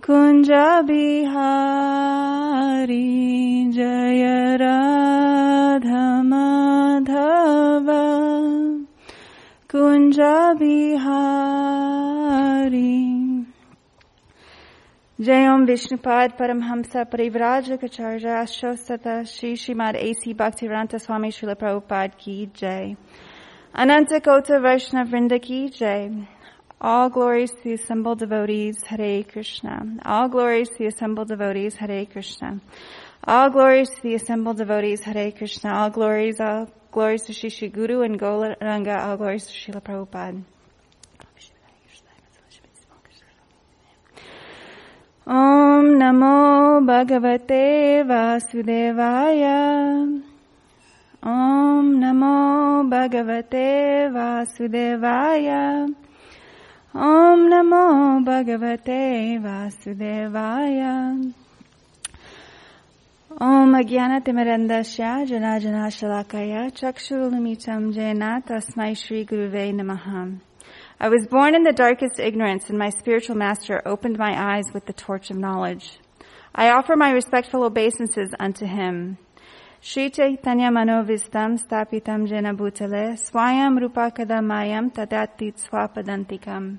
Kunja Bihari Jaya Radha Madhava Kunja Bihari Jai Om Vishnupad Paramhamsa Parivrajacharya Ashosata Shri Srimad A.C. Bhaktivedanta Swami Srila Prabhupada Ki Jai Ananta Kota Vaishnav Vrinda Ki Jai All glories to the assembled devotees, Hare Krishna. All glories to the assembled devotees, Hare Krishna. All glories to the assembled devotees, Hare Krishna. All glories, all glories to Shri Guru and Gauranga. All glories to Srila Prabhupada. Om Namo Bhagavate Vasudevaya. Om Namo Bhagavate Vasudevaya. Bhagavate Vasudevaya. Om Ajnanatimirandasya Janajana Shalakaya Chakshurulimitam Jena Tasmai Shri Guruve Namaha. I was born in the darkest ignorance and my spiritual master opened my eyes with the torch of knowledge. I offer my respectful obeisances unto him. Shri Chaitanya Manovistam Stapitam Jena Bhutale Swayam Rupa Kadamayam Tadati Swapadantikam.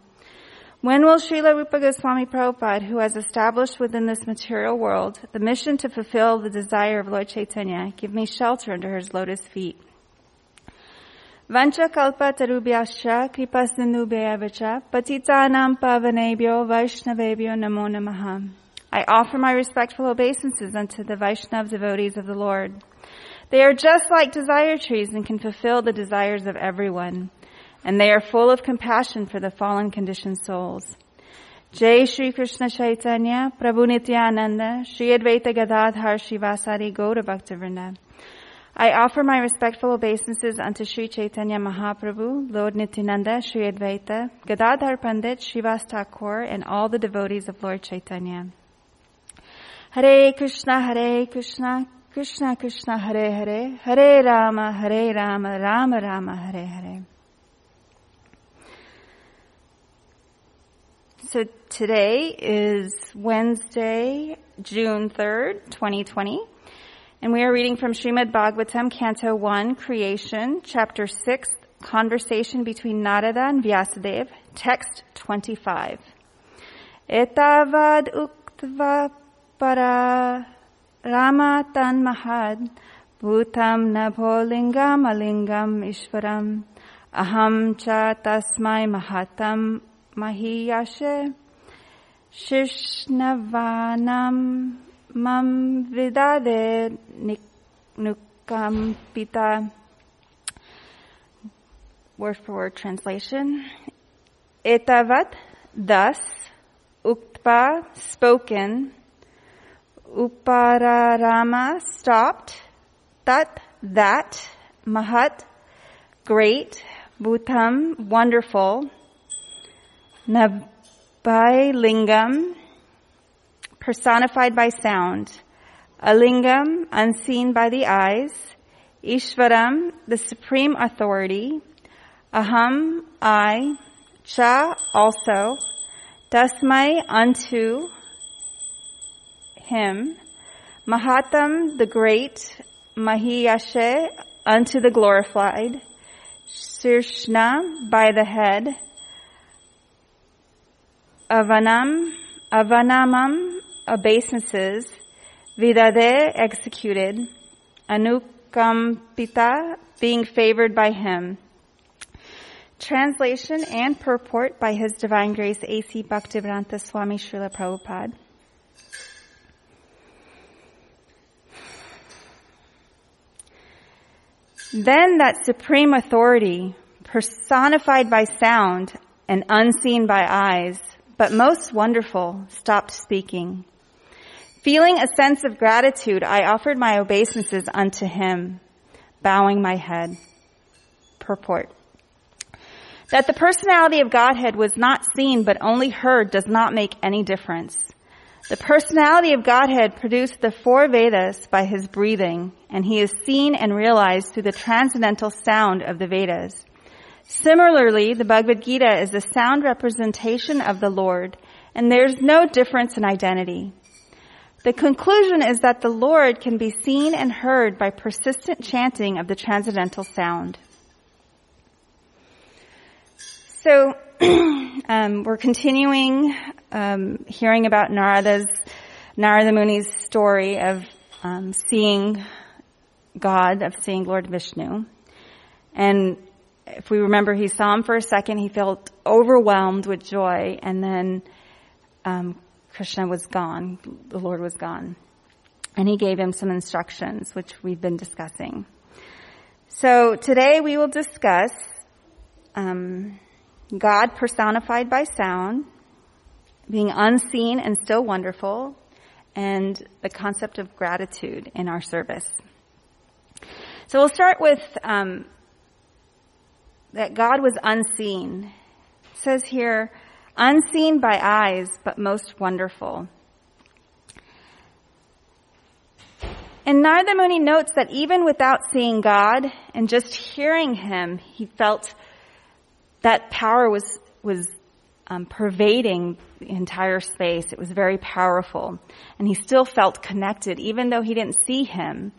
When will Srila Rupa Goswami Prabhupada, who has established within this material world the mission to fulfill the desire of Lord Chaitanya, give me shelter under his lotus feet? Vancha kalpa tarubhyascha kripa sindhubhyavacha patitanam pavanebhyo vaishnavebhyo namo namaha. I offer my respectful obeisances unto the Vaishnav devotees of the Lord. They are just like desire trees and can fulfill the desires of everyone. And they are full of compassion for the fallen conditioned souls. Jai Shri Krishna Chaitanya, Prabhu Nityananda, Shri Advaita Gadadhar Shivasari Gaura Bhaktivinoda. I offer my respectful obeisances unto Sri Chaitanya Mahaprabhu, Lord Nityananda, Sri Advaita, Gadadhar Pandit, Srivas Thakur, and all the devotees of Lord Chaitanya. Hare Krishna, Hare Krishna, Krishna Krishna, Hare Hare, Hare Rama, Hare Rama, Rama Rama, Hare Hare. So today is Wednesday, June 3rd, 2020. And we are reading from Srimad Bhagavatam, Canto 1, Creation, Chapter 6, Conversation between Narada and Vyasadeva, Text 25. Etavad uktva para rama tan mahad bhutam nabho lingam alingam ishvaram aham cha tasmai mahatam mahiyashe shishnavanam mam vidade nukampita. Word for word translation. Etavat, thus, uktva, spoken, upararama, stopped, tat, that, mahat, great, bhutam, wonderful, nabai personified by sound, alingam, unseen by the eyes, Ishvaram, the supreme authority, aham, I, cha, also, tasmai, unto him, mahatam, the great, mahiyashe, unto the glorified, sirshna, by the head, avanam, avanamam, obeisances, vidade executed, anukampita being favored by him. Translation and purport by His Divine Grace A.C. Bhaktivedanta Swami Srila Prabhupada. Then that supreme authority, personified by sound and unseen by eyes, but most wonderful, stopped speaking. Feeling a sense of gratitude, I offered my obeisances unto him, bowing my head. Purport. That the personality of Godhead was not seen but only heard does not make any difference. The personality of Godhead produced the four Vedas by his breathing, and he is seen and realized through the transcendental sound of the Vedas. Similarly, the Bhagavad Gita is a sound representation of the Lord, and there's no difference in identity. The conclusion is that the Lord can be seen and heard by persistent chanting of the transcendental sound. So um, we're continuing um, hearing about Narada's Narada Muni's story of um, seeing God, of seeing Lord Vishnu, and if we remember, he saw him for a second. He felt overwhelmed with joy, and then um, Krishna was gone. The Lord was gone, and he gave him some instructions, which we've been discussing. So today we will discuss. Um, God personified by sound, being unseen and still wonderful, and the concept of gratitude in our service. So we'll start with um, that God was unseen. It says here, unseen by eyes, but most wonderful. And Narada Muni notes that even without seeing God and just hearing Him, he felt that power was was um, pervading the entire space. It was very powerful, and he still felt connected, even though he didn't see him,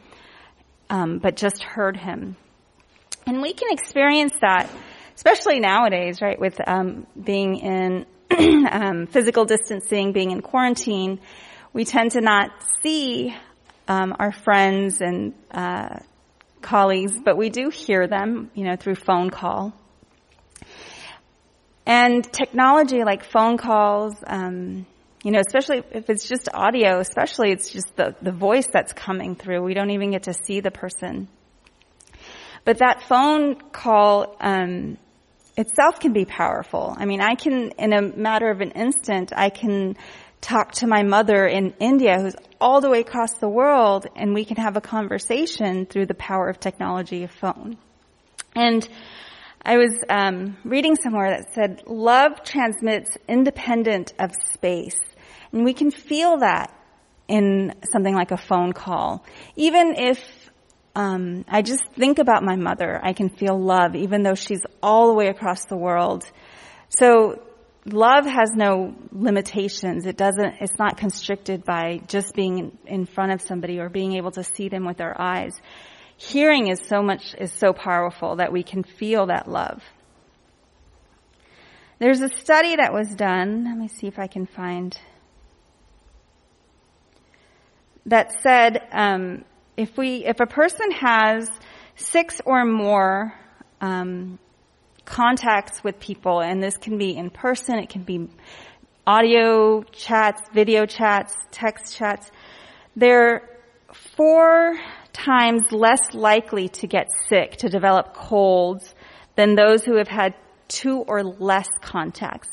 um, but just heard him. And we can experience that, especially nowadays, right? With um, being in um, physical distancing, being in quarantine, we tend to not see um, our friends and uh, colleagues, but we do hear them, you know, through phone call. And technology like phone calls, um, you know, especially if it's just audio, especially it's just the, the voice that's coming through. We don't even get to see the person. But that phone call, um, itself can be powerful. I mean, I can, in a matter of an instant, I can talk to my mother in India who's all the way across the world and we can have a conversation through the power of technology of phone. And I was um, reading somewhere that said love transmits independent of space, and we can feel that in something like a phone call. Even if um, I just think about my mother, I can feel love, even though she's all the way across the world. So love has no limitations. It doesn't. It's not constricted by just being in front of somebody or being able to see them with our eyes hearing is so much, is so powerful that we can feel that love. There's a study that was done, let me see if I can find, that said, um, if we, if a person has six or more um, contacts with people, and this can be in person, it can be audio chats, video chats, text chats, they're four times less likely to get sick, to develop colds, than those who have had two or less contacts.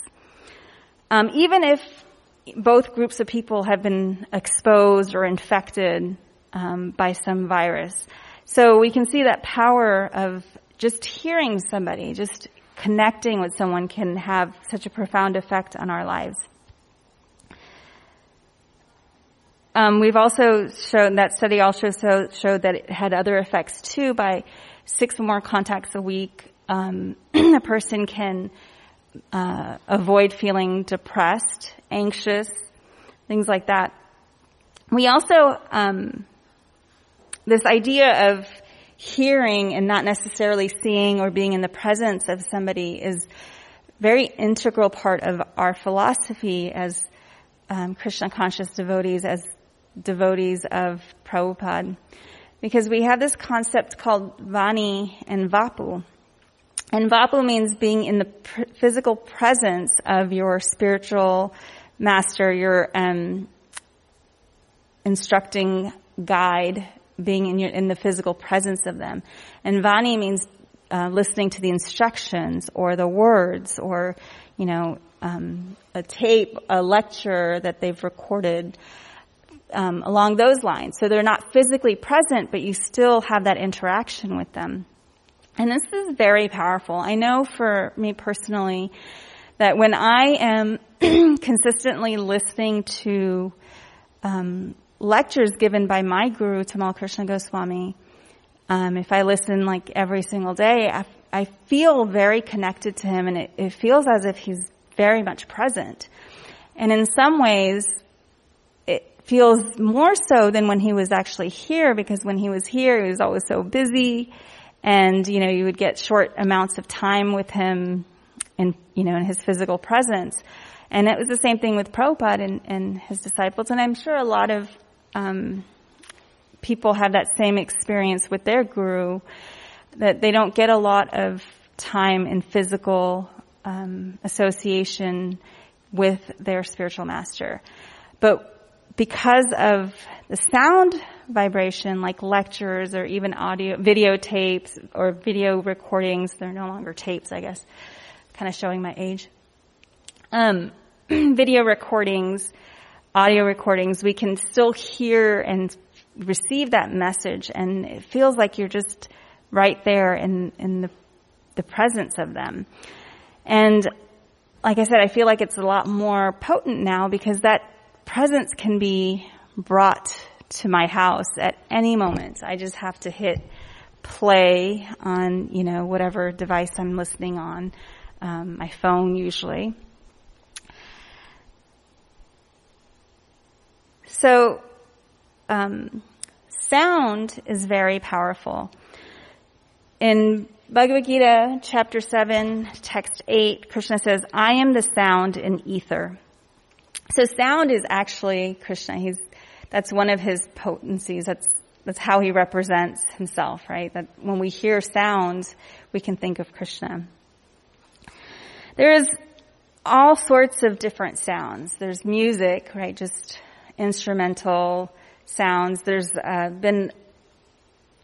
Um, even if both groups of people have been exposed or infected um, by some virus. So we can see that power of just hearing somebody, just connecting with someone can have such a profound effect on our lives. Um, we've also shown that study also show, showed that it had other effects too. By six or more contacts a week, um, a person can uh, avoid feeling depressed, anxious, things like that. We also um, this idea of hearing and not necessarily seeing or being in the presence of somebody is very integral part of our philosophy as um, Krishna conscious devotees as devotees of Prabhupada because we have this concept called Vani and Vapu. And Vapu means being in the pr- physical presence of your spiritual master, your um, instructing guide, being in, your, in the physical presence of them. And Vani means uh, listening to the instructions or the words or, you know, um, a tape, a lecture that they've recorded um, along those lines. So they're not physically present, but you still have that interaction with them. And this is very powerful. I know for me personally that when I am consistently listening to um, lectures given by my guru, Tamal Krishna Goswami, um, if I listen like every single day, I, I feel very connected to him and it, it feels as if he's very much present. And in some ways, feels more so than when he was actually here because when he was here, he was always so busy and, you know, you would get short amounts of time with him in, you know, in his physical presence. And it was the same thing with Prabhupada and, and his disciples. And I'm sure a lot of, um, people have that same experience with their guru, that they don't get a lot of time in physical um, association with their spiritual master. But because of the sound vibration, like lectures or even audio, videotapes or video recordings, they're no longer tapes, I guess, kind of showing my age. Um, video recordings, audio recordings, we can still hear and receive that message and it feels like you're just right there in, in the, the presence of them. And like I said, I feel like it's a lot more potent now because that presence can be brought to my house at any moment. I just have to hit play on, you know, whatever device I'm listening on, um, my phone usually. So, um, sound is very powerful. In Bhagavad Gita, chapter 7, text 8, Krishna says, I am the sound in ether. So sound is actually Krishna. He's, that's one of his potencies. That's, that's how he represents himself, right? That when we hear sounds, we can think of Krishna. There's all sorts of different sounds. There's music, right? Just instrumental sounds. There's uh, been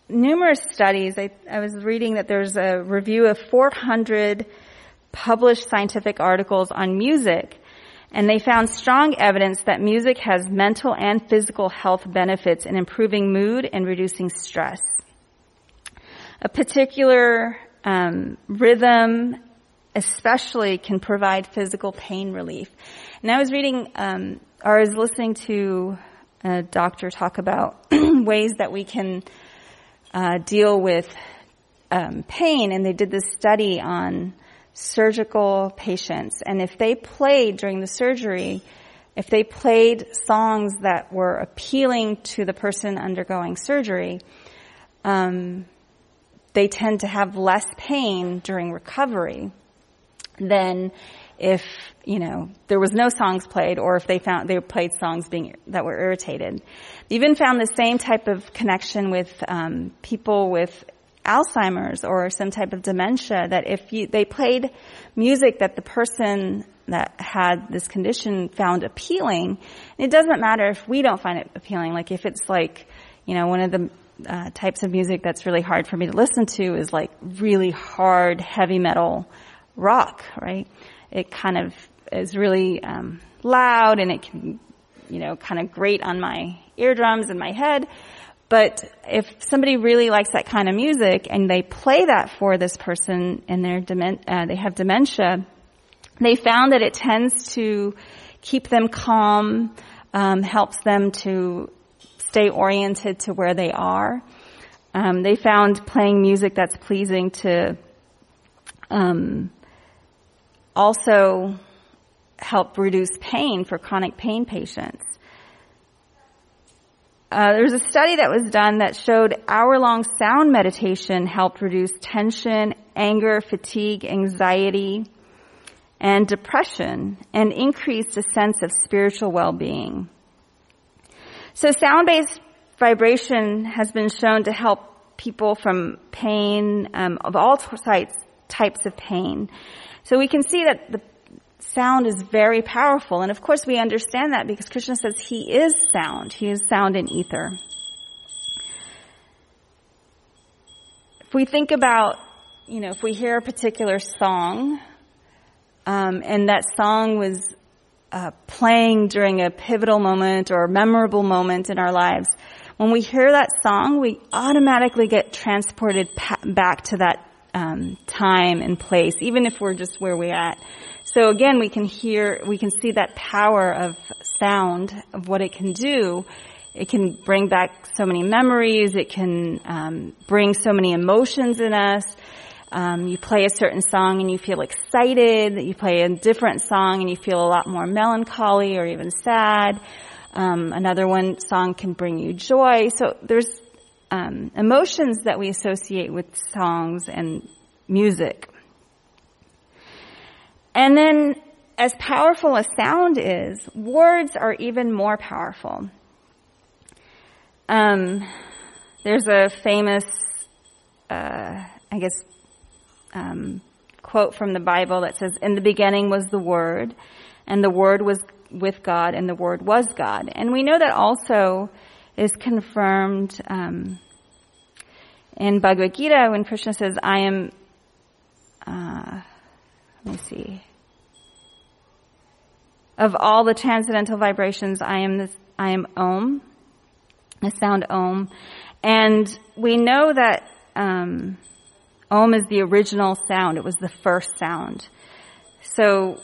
numerous studies. I, I was reading that there's a review of 400 published scientific articles on music and they found strong evidence that music has mental and physical health benefits in improving mood and reducing stress. A particular um, rhythm especially can provide physical pain relief. And I was reading, um, or I was listening to a doctor talk about ways that we can uh, deal with um, pain, and they did this study on surgical patients, and if they played during the surgery, if they played songs that were appealing to the person undergoing surgery, um, they tend to have less pain during recovery than if, you know, there was no songs played or if they found, they played songs being, that were irritated. They even found the same type of connection with, um, people with Alzheimer's or some type of dementia that if you, they played music that the person that had this condition found appealing, it doesn't matter if we don't find it appealing. Like if it's like, you know, one of the uh, types of music that's really hard for me to listen to is like really hard heavy metal rock, right? it kind of is really um, loud and it can, you know, kind of grate on my eardrums and my head. But if somebody really likes that kind of music and they play that for this person and they're demen- uh, they have dementia, they found that it tends to keep them calm, um, helps them to stay oriented to where they are. Um, they found playing music that's pleasing to um, also help reduce pain for chronic pain patients. Uh, there was a study that was done that showed hour-long sound meditation helped reduce tension, anger, fatigue, anxiety, and depression and increased a sense of spiritual well-being. So sound-based vibration has been shown to help people from pain, um, of all types, types of pain. So we can see that the sound is very powerful. And of course we understand that because Krishna says he is sound. He is sound in ether. If we think about, you know, if we hear a particular song, um, and that song was uh, playing during a pivotal moment or a memorable moment in our lives, when we hear that song, we automatically get transported pa- back to that um, time and place, even if we're just where we're at. So again, we can hear, we can see that power of sound, of what it can do. It can bring back so many memories. It can um, bring so many emotions in us. Um, you play a certain song and you feel excited. You play a different song and you feel a lot more melancholy or even sad. Um, another one song can bring you joy. So there's um, emotions that we associate with songs and music. And then, as powerful as sound is, words are even more powerful. Um, there's a famous, uh, I guess, um, quote from the Bible that says, "In the beginning was the Word, and the Word was with God, and the Word was God." And we know that also is confirmed um, in Bhagavad Gita when Krishna says, "I am." Uh, let me see. Of all the transcendental vibrations, I am this, I am Om, the sound Om, and we know that um, Om is the original sound. It was the first sound. So,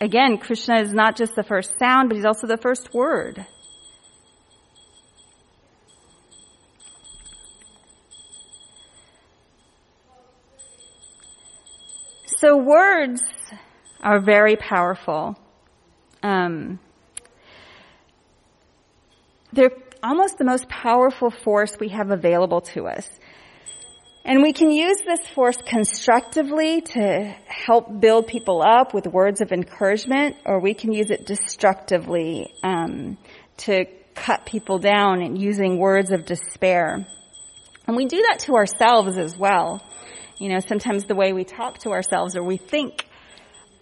again, Krishna is not just the first sound, but he's also the first word. So words are very powerful. Um, they're almost the most powerful force we have available to us. And we can use this force constructively to help build people up with words of encouragement, or we can use it destructively um, to cut people down and using words of despair. And we do that to ourselves as well. You know, sometimes the way we talk to ourselves or we think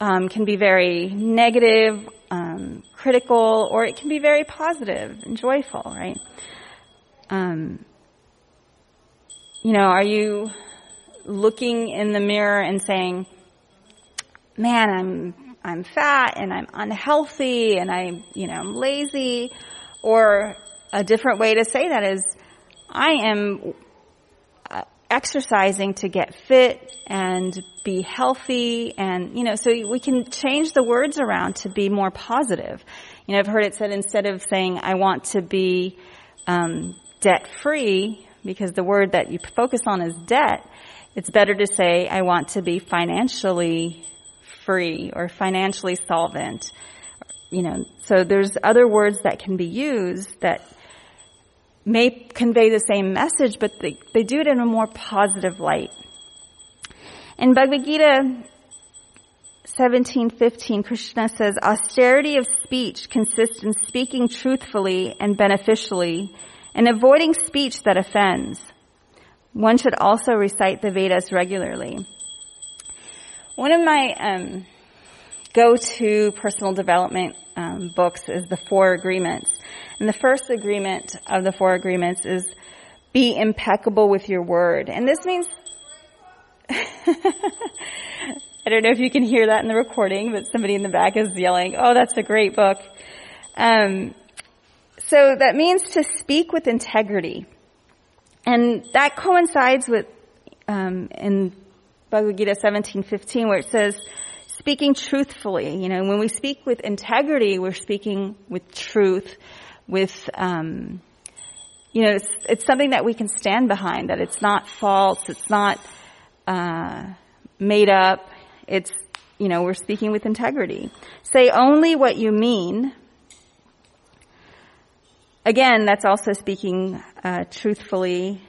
um, can be very negative, um, critical, or it can be very positive and joyful, right? Um, you know, are you looking in the mirror and saying, "Man, I'm I'm fat and I'm unhealthy and I, you know, I'm lazy," or a different way to say that is, "I am exercising to get fit and be healthy and, you know, so we can change the words around to be more positive. You know, I've heard it said instead of saying, I want to be, um, debt free, because the word that you focus on is debt, it's better to say, I want to be financially free or financially solvent. You know, so there's other words that can be used that may convey the same message, but they, they do it in a more positive light. In Bhagavad Gita 17:15, Krishna says, "Austerity of speech consists in speaking truthfully and beneficially, and avoiding speech that offends. One should also recite the Vedas regularly." One of my um, go-to personal development um, books is the Four Agreements. And the first agreement of the four agreements is be impeccable with your word. And this means, I don't know if you can hear that in the recording, but somebody in the back is yelling, oh, that's a great book. Um, so that means to speak with integrity. And that coincides with, um, in Bhagavad Gita 17:15 where it says, speaking truthfully. You know, when we speak with integrity, we're speaking with truth with, um, you know, it's, it's something that we can stand behind, that it's not false, it's not, uh, made up, it's, you know, we're speaking with integrity. Say only what you mean. Again, that's also speaking, uh, truthfully.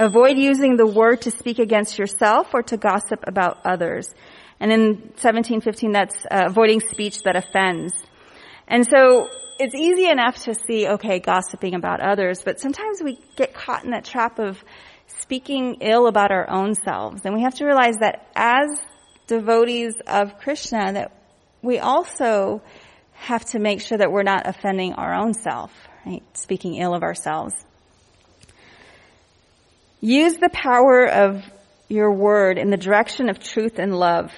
Avoid using the word to speak against yourself or to gossip about others. And in 1715, that's uh, avoiding speech that offends. And so it's easy enough to see, okay, gossiping about others, but sometimes we get caught in that trap of speaking ill about our own selves. And we have to realize that as devotees of Krishna, that we also have to make sure that we're not offending our own self, right? Speaking ill of ourselves. Use the power of your word in the direction of truth and love.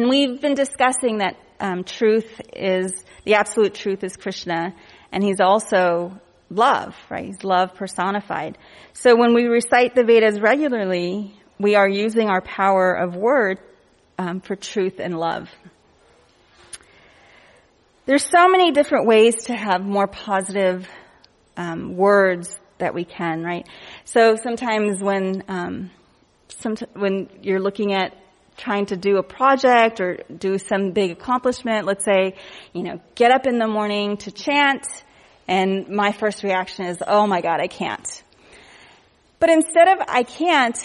And we've been discussing that um, truth is the absolute truth is Krishna, and he's also love, right? He's love personified. So when we recite the Vedas regularly, we are using our power of word um, for truth and love. There's so many different ways to have more positive um, words that we can, right? So sometimes when um, some, when you're looking at trying to do a project or do some big accomplishment, let's say, you know, get up in the morning to chant, and my first reaction is, oh my god, I can't. But instead of I can't,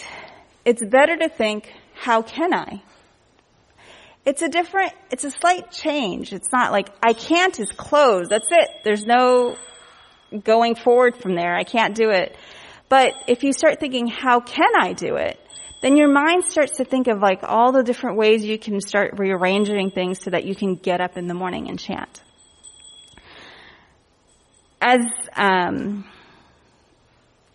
it's better to think, how can I? It's a different, it's a slight change. It's not like, I can't is closed. That's it. There's no going forward from there. I can't do it. But if you start thinking, how can I do it? Then your mind starts to think of like all the different ways you can start rearranging things so that you can get up in the morning and chant. As um,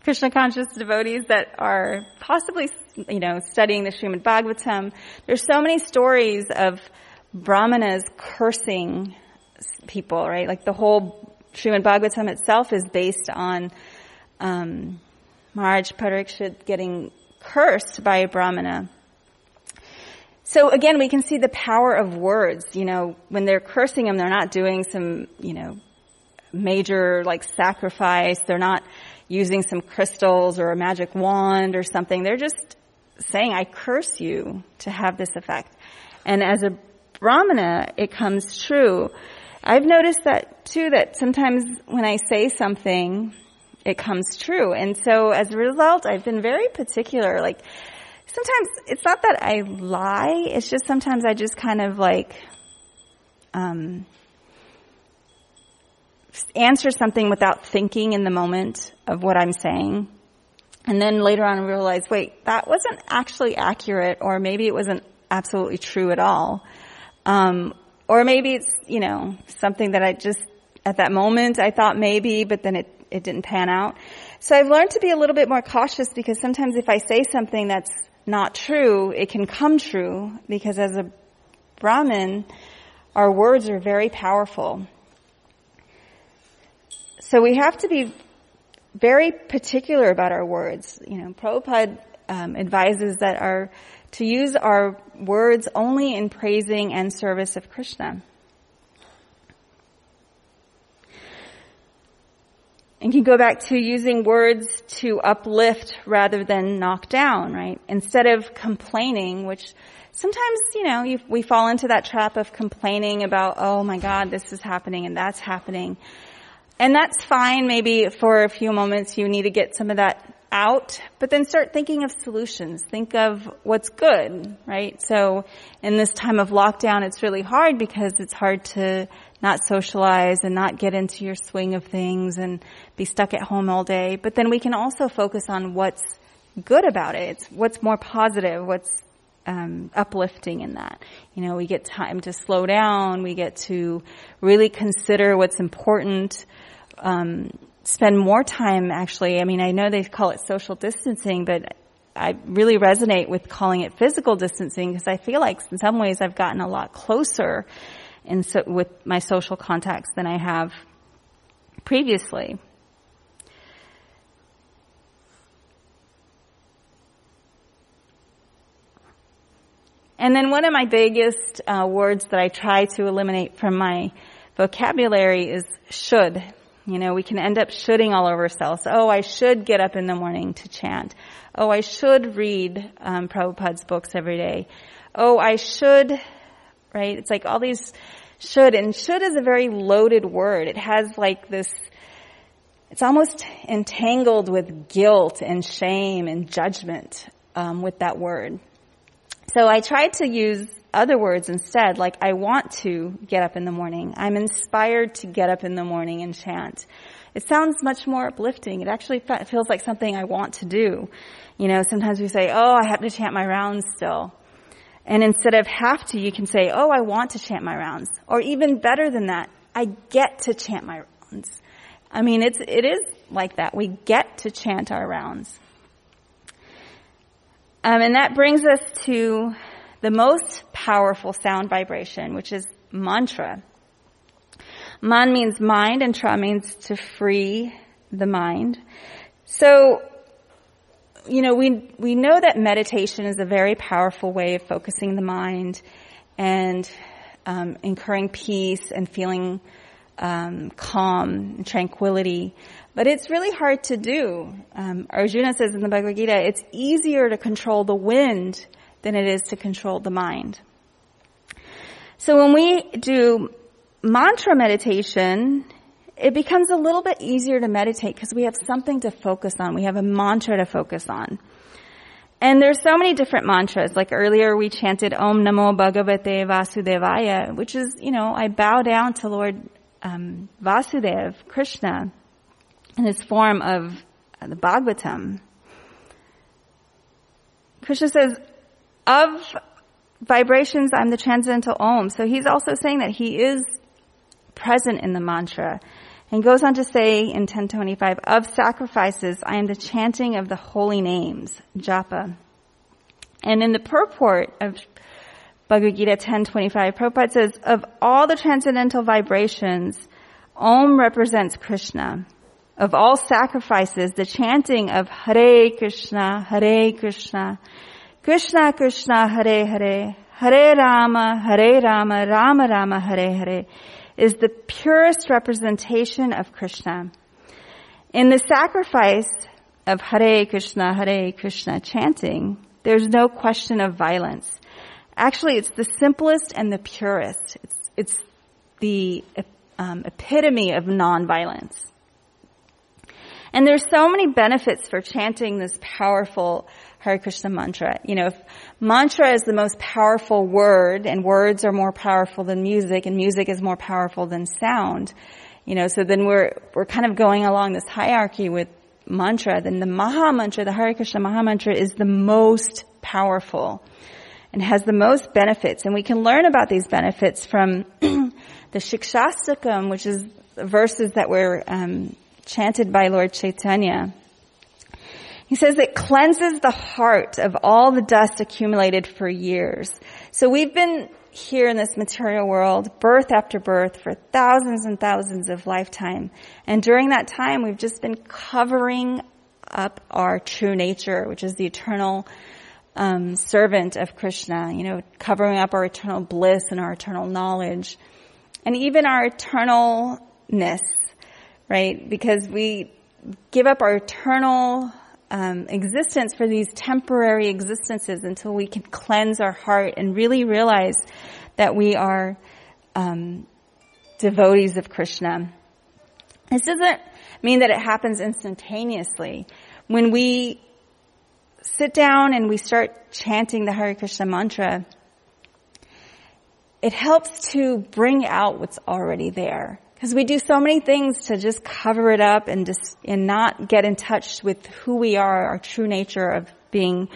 Krishna conscious devotees that are possibly, you know, studying the Srimad Bhagavatam, there's so many stories of brahmanas cursing people, right? Like the whole Srimad Bhagavatam itself is based on um, Maharaj Parikshit getting cursed by a brahmana. So again, we can see the power of words. You know, when they're cursing him, they're not doing some, you know, major like sacrifice. They're not using some crystals or a magic wand or something. They're just saying, I curse you to have this effect. And as a brahmana, it comes true. I've noticed that too, that sometimes when I say something, it comes true. And so as a result, I've been very particular. Like sometimes it's not that I lie. It's just sometimes I just kind of like, um, answer something without thinking in the moment of what I'm saying. And then later on I realize, wait, that wasn't actually accurate or maybe it wasn't absolutely true at all. Um, or maybe it's, you know, something that I just, at that moment I thought maybe, but then it it didn't pan out. So I've learned to be a little bit more cautious because sometimes if I say something that's not true, it can come true because as a Brahmin, our words are very powerful. So we have to be very particular about our words. You know, Prabhupada um, advises that our to use our words only in praising and service of Krishna. And can go back to using words to uplift rather than knock down, right? Instead of complaining, which sometimes, you know, you, we fall into that trap of complaining about, oh my God, this is happening and that's happening. And that's fine. Maybe for a few moments you need to get some of that out, but then start thinking of solutions. Think of what's good, right? So in this time of lockdown, it's really hard because it's hard to not socialize and not get into your swing of things and be stuck at home all day. But then we can also focus on what's good about it. It's what's more positive, what's um, uplifting in that. You know, we get time to slow down. We get to really consider what's important. Um, spend more time actually. I mean, I know they call it social distancing, but I really resonate with calling it physical distancing because I feel like in some ways I've gotten a lot closer in so, with my social contacts than I have previously. And then one of my biggest uh, words that I try to eliminate from my vocabulary is should. You know, we can end up shoulding all over ourselves. Oh, I should get up in the morning to chant. Oh, I should read um, Prabhupada's books every day. Oh, I should, right? It's like all these should, and should is a very loaded word. It has like this, it's almost entangled with guilt and shame and judgment um, with that word. So I tried to use other words instead, like I want to get up in the morning. I'm inspired to get up in the morning and chant. It sounds much more uplifting. It actually feels like something I want to do. You know, sometimes we say, oh, I have to chant my rounds still. And instead of have to, you can say, oh, I want to chant my rounds. Or even better than that, I get to chant my rounds. I mean, it's, it is like that. We get to chant our rounds. Um, and that brings us to the most powerful sound vibration, which is mantra. Man means mind and tra means to free the mind. So, you know, we, we know that meditation is a very powerful way of focusing the mind and um, incurring peace and feeling um, calm and tranquility. But it's really hard to do. Um, Arjuna says in the Bhagavad Gita, it's easier to control the wind than it is to control the mind. So when we do mantra meditation, it becomes a little bit easier to meditate because we have something to focus on. We have a mantra to focus on. And there's so many different mantras. Like earlier we chanted Om Namo Bhagavate Vasudevaya, which is, you know, I bow down to Lord um, Vasudev, Krishna, in his form of the Bhagavatam. Krishna says, of vibrations, I'm the transcendental Om. So he's also saying that he is present in the mantra. And goes on to say in 1025, of sacrifices, I am the chanting of the holy names, japa. And in the purport of Bhagavad Gita 1025, Prabhupada says, of all the transcendental vibrations, Om represents Krishna. Of all sacrifices, the chanting of Hare Krishna, Hare Krishna, Krishna Krishna, Hare Hare, Hare Rama, Hare Rama, Rama Rama, Hare Hare, is the purest representation of Krishna. In the sacrifice of Hare Krishna, Hare Krishna chanting, there's no question of violence. Actually, it's the simplest and the purest. It's, it's the um, epitome of nonviolence. And there's so many benefits for chanting this powerful Hare Krishna mantra. You know, if mantra is the most powerful word and words are more powerful than music and music is more powerful than sound, you know, so then we're, we're kind of going along this hierarchy with mantra, then the Maha mantra, the Hare Krishna Maha mantra is the most powerful and has the most benefits. And we can learn about these benefits from the Shikshastakam, which is verses that were um, chanted by Lord Chaitanya. He says it cleanses the heart of all the dust accumulated for years. So we've been here in this material world, birth after birth, for thousands and thousands of lifetime. And during that time, we've just been covering up our true nature, which is the eternal um, servant of Krishna. You know, covering up our eternal bliss and our eternal knowledge, and even our eternalness, right? Because we give up our eternal um, existence for these temporary existences until we can cleanse our heart and really realize that we are um, devotees of Krishna. This doesn't mean that it happens instantaneously. When we sit down and we start chanting the Hare Krishna mantra, it helps to bring out what's already there. Because we do so many things to just cover it up and just, and not get in touch with who we are, our true nature of being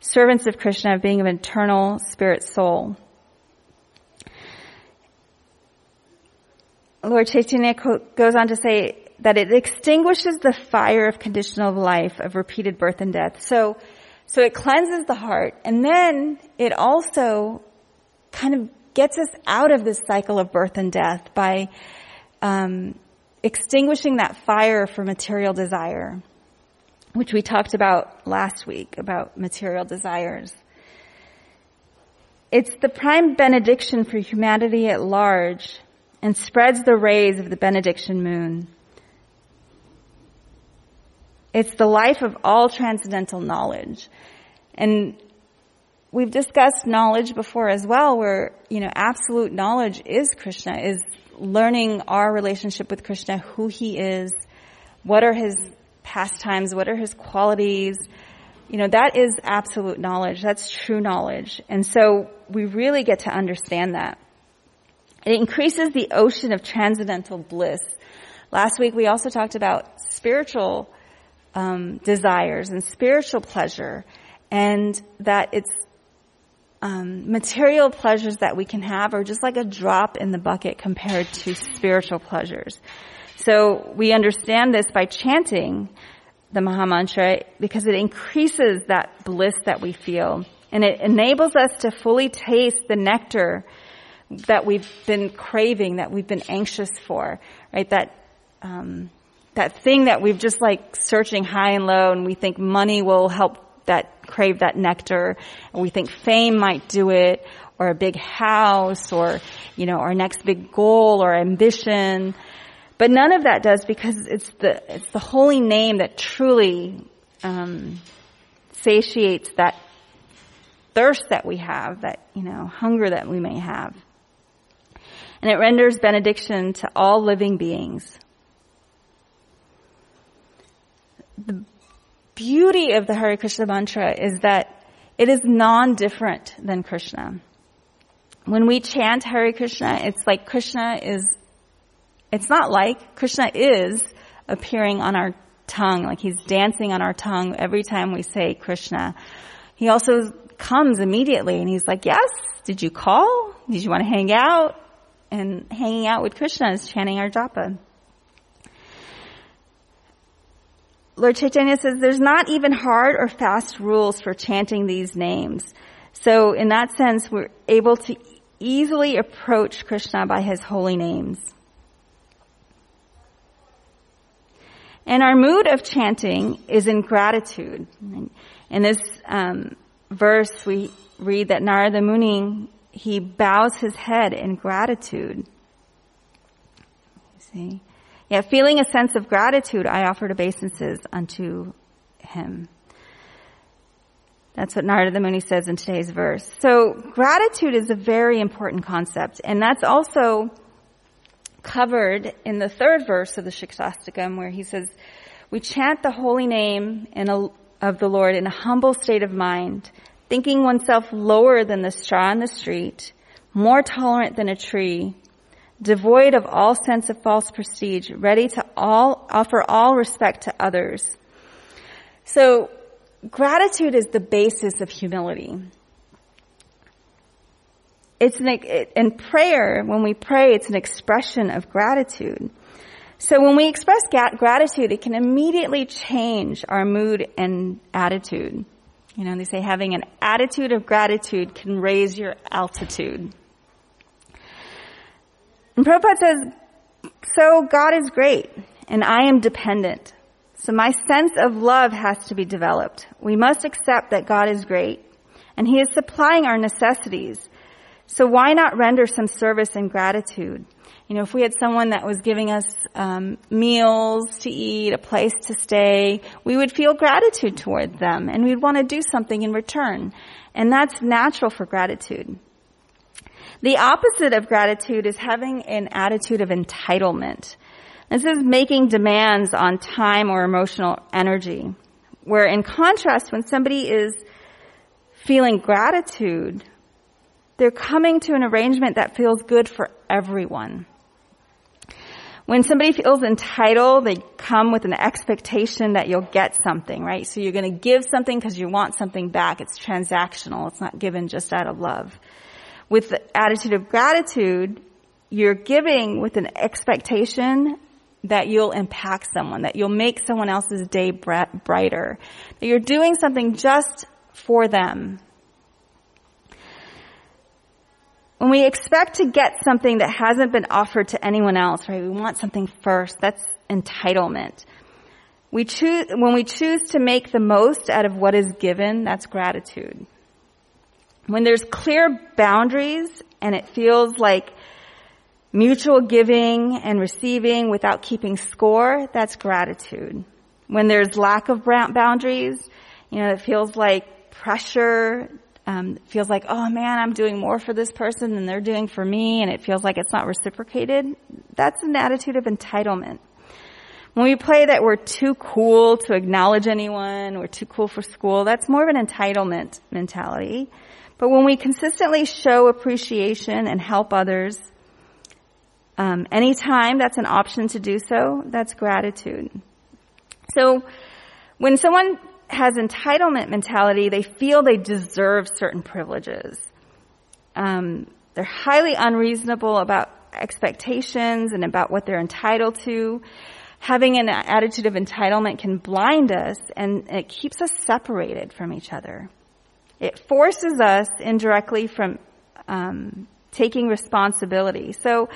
servants of Krishna, of being an eternal spirit soul. Lord Chaitanya goes on to say that it extinguishes the fire of conditional life, of repeated birth and death. So, so it cleanses the heart, and then it also kind of gets us out of this cycle of birth and death by um, extinguishing that fire for material desire, which we talked about last week about material desires. It's the prime benediction for humanity at large and spreads the rays of the benediction moon. It's the life of all transcendental knowledge. And we've discussed knowledge before as well where, you know, absolute knowledge is Krishna, is learning our relationship with Krishna, who he is, what are his pastimes, what are his qualities, You know, that is absolute knowledge. That's true knowledge. And so we really get to understand that. It increases the ocean of transcendental bliss. Last week we also talked about spiritual um, desires and spiritual pleasure, and that it's um, material pleasures that we can have are just like a drop in the bucket compared to spiritual pleasures. So we understand this by chanting the Maha Mantra because it increases that bliss that we feel. And it enables us to fully taste the nectar that we've been craving, that we've been anxious for, right? That, um, that thing that we've just like searching high and low and we think money will help that crave that nectar and we think fame might do it or a big house or, you know, our next big goal or ambition. But none of that does because it's the, it's the holy name that truly, um, satiates that thirst that we have, that, you know, hunger that we may have. And it renders benediction to all living beings. The beauty of the Hare Krishna mantra is that it is non-different than Krishna. When we chant Hare Krishna, it's like Krishna is, it's not like, Krishna is appearing on our tongue, like he's dancing on our tongue every time we say Krishna. He also comes immediately and he's like, yes, did you call? Did you want to hang out? And hanging out with Krishna is chanting our japa. Lord Chaitanya says there's not even hard or fast rules for chanting these names. So in that sense, we're able to easily approach Krishna by his holy names. And our mood of chanting is in gratitude. In this um, verse, we read that Narada Muni he bows his head in gratitude. See? Yet feeling a sense of gratitude, I offered obeisances unto him. That's what Narada the Muni says in today's verse. So gratitude is a very important concept, and that's also covered in the third verse of the Shikshastakam where he says, we chant the holy name a, of the Lord in a humble state of mind, thinking oneself lower than the straw in the street, more tolerant than a tree, devoid of all sense of false prestige, ready to all, offer all respect to others. So, gratitude is the basis of humility. It's an, in prayer, when we pray, it's an expression of gratitude. So when we express gratitude, it can immediately change our mood and attitude. You know, they say having an attitude of gratitude can raise your altitude. And Prabhupada says, so God is great and I am dependent. So my sense of love has to be developed. We must accept that God is great and He is supplying our necessities. So why not render some service and gratitude? You know, if we had someone that was giving us um, meals to eat, a place to stay, we would feel gratitude toward them, and we'd want to do something in return. And that's natural for gratitude. The opposite of gratitude is having an attitude of entitlement. This is making demands on time or emotional energy. Where in contrast, when somebody is feeling gratitude, they're coming to an arrangement that feels good for everyone. When somebody feels entitled, they come with an expectation that you'll get something, right? So you're going to give something because you want something back. It's transactional. It's not given just out of love with the attitude of gratitude, you're giving with an expectation that you'll impact someone, that you'll make someone else's day brighter, that you're doing something just for them. When we expect to get something that hasn't been offered to anyone else, right? We want something first. That's entitlement. We choose, when we choose to make the most out of what is given, that's gratitude. When there's clear boundaries and it feels like mutual giving and receiving without keeping score, that's gratitude. When there's lack of boundaries, you know, it feels like pressure, um, feels like, oh man, I'm doing more for this person than they're doing for me, and it feels like it's not reciprocated. That's an attitude of entitlement. When we play that we're too cool to acknowledge anyone, we're too cool for school, that's more of an entitlement mentality. But when we consistently show appreciation and help others, um, anytime that's an option to do so, that's gratitude. So when someone has entitlement mentality, they feel they deserve certain privileges. Um, they're highly unreasonable about expectations and about what they're entitled to having an attitude of entitlement can blind us and it keeps us separated from each other. It forces us indirectly from um, taking responsibility. So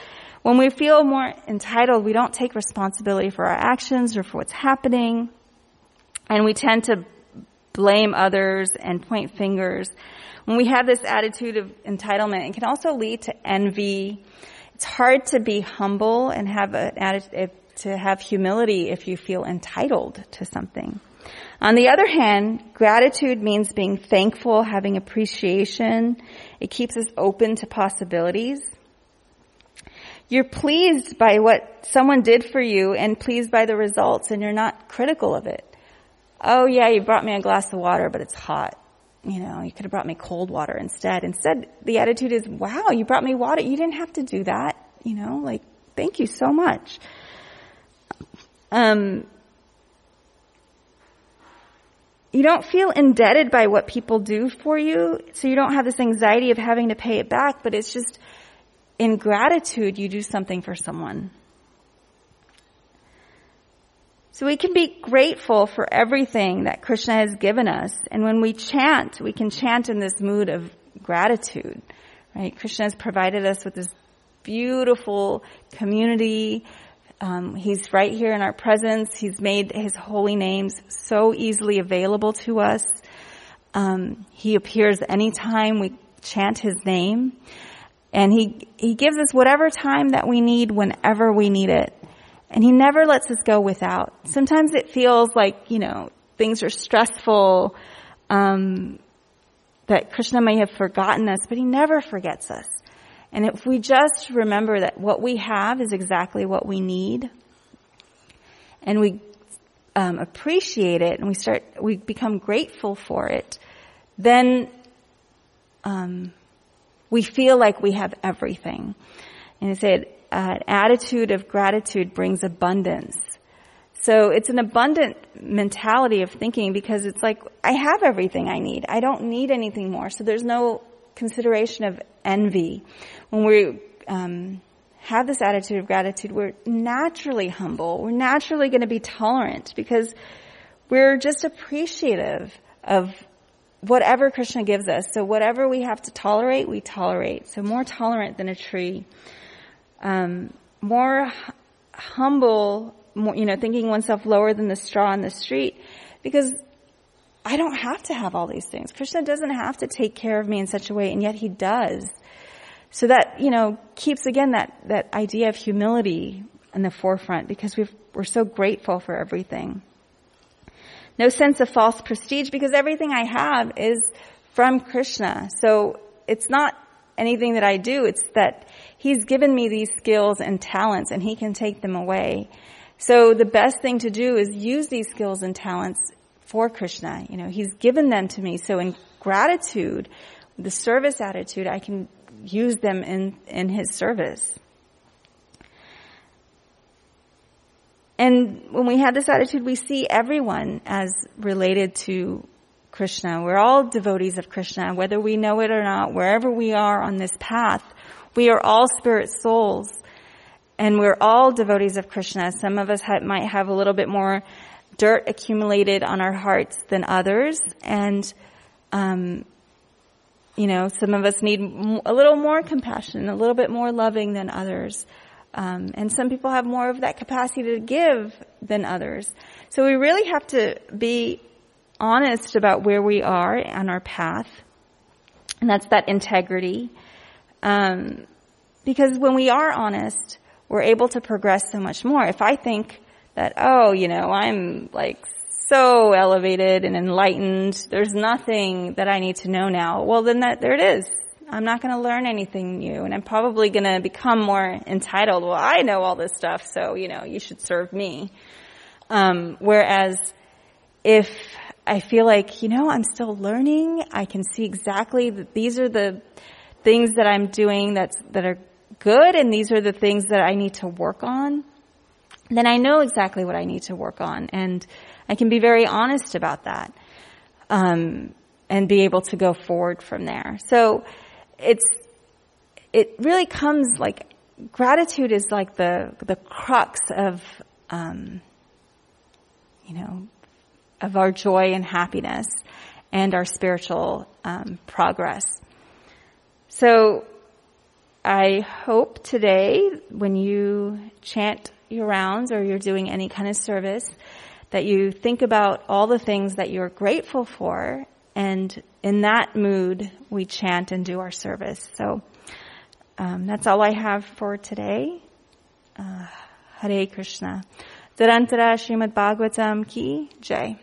when we feel more entitled, we don't take responsibility for our actions or for what's happening, and we tend to blame others and point fingers. When we have this attitude of entitlement, it can also lead to envy. It's hard to be humble and have an attitude, to have humility if you feel entitled to something. On the other hand, gratitude means being thankful, having appreciation. It keeps us open to possibilities. You're pleased by what someone did for you and pleased by the results and you're not critical of it. Oh yeah, you brought me a glass of water, but it's hot. You know, you could have brought me cold water instead. Instead, the attitude is, wow, you brought me water. You didn't have to do that. You know, like, thank you so much. Um, you don't feel indebted by what people do for you, so you don't have this anxiety of having to pay it back, but it's just in gratitude you do something for someone. So we can be grateful for everything that Krishna has given us. And when we chant, we can chant in this mood of gratitude, right? Krishna has provided us with this beautiful community um, he's right here in our presence. He's made his holy names so easily available to us. Um, he appears anytime we chant his name. And he, he gives us whatever time that we need whenever we need it. And he never lets us go without. Sometimes it feels like, you know, things are stressful, um, that Krishna may have forgotten us, but he never forgets us. And if we just remember that what we have is exactly what we need, and we um, appreciate it, and we start, we become grateful for it, then um, we feel like we have everything. And I said, uh, an attitude of gratitude brings abundance. So it's an abundant mentality of thinking because it's like, I have everything I need. I don't need anything more. So there's no consideration of envy when we um, have this attitude of gratitude, we're naturally humble. We're naturally going to be tolerant because we're just appreciative of whatever Krishna gives us. So whatever we have to tolerate, we tolerate. So more tolerant than a tree. Um, more humble, more, you know, thinking oneself lower than the straw in the street because I don't have to have all these things. Krishna doesn't have to take care of me in such a way, and yet he does. So that, you know, keeps again that, that idea of humility in the forefront because we are we're so grateful for everything. No sense of false prestige because everything I have is from Krishna. So it's not anything that I do. It's that He's given me these skills and talents and He can take them away. So the best thing to do is use these skills and talents for Krishna. You know, He's given them to me. So in gratitude, the service attitude, I can use them in, in his service. And when we have this attitude, we see everyone as related to Krishna. We're all devotees of Krishna, whether we know it or not, wherever we are on this path. We are all spirit souls. And we're all devotees of Krishna. Some of us have, might have a little bit more dirt accumulated on our hearts than others. And um, you know, some of us need a little more compassion, a little bit more loving than others. Um, and some people have more of that capacity to give than others. So we really have to be honest about where we are on our path. And that's that integrity. Um, because when we are honest, we're able to progress so much more. If I think that, oh, you know, I'm like so elevated and enlightened. There's nothing that I need to know now. Well, then that, there it is. I'm not going to learn anything new and I'm probably going to become more entitled. Well, I know all this stuff, so, you know, you should serve me. Um, whereas if I feel like, you know, I'm still learning, I can see exactly that these are the things that I'm doing that's, that are good and these are the things that I need to work on, then I know exactly what I need to work on and I can be very honest about that. Um, and be able to go forward from there. So it's, it really comes like, gratitude is like the, the crux of, um, you know, of our joy and happiness and our spiritual um, progress. So I hope today when you chant your rounds or you're doing any kind of service that you think about all the things that you're grateful for and in that mood we chant and do our service. So um, that's all I have for today. Uh, Hare Krishna. Tarantara Srimad Bhagavatam ki jai.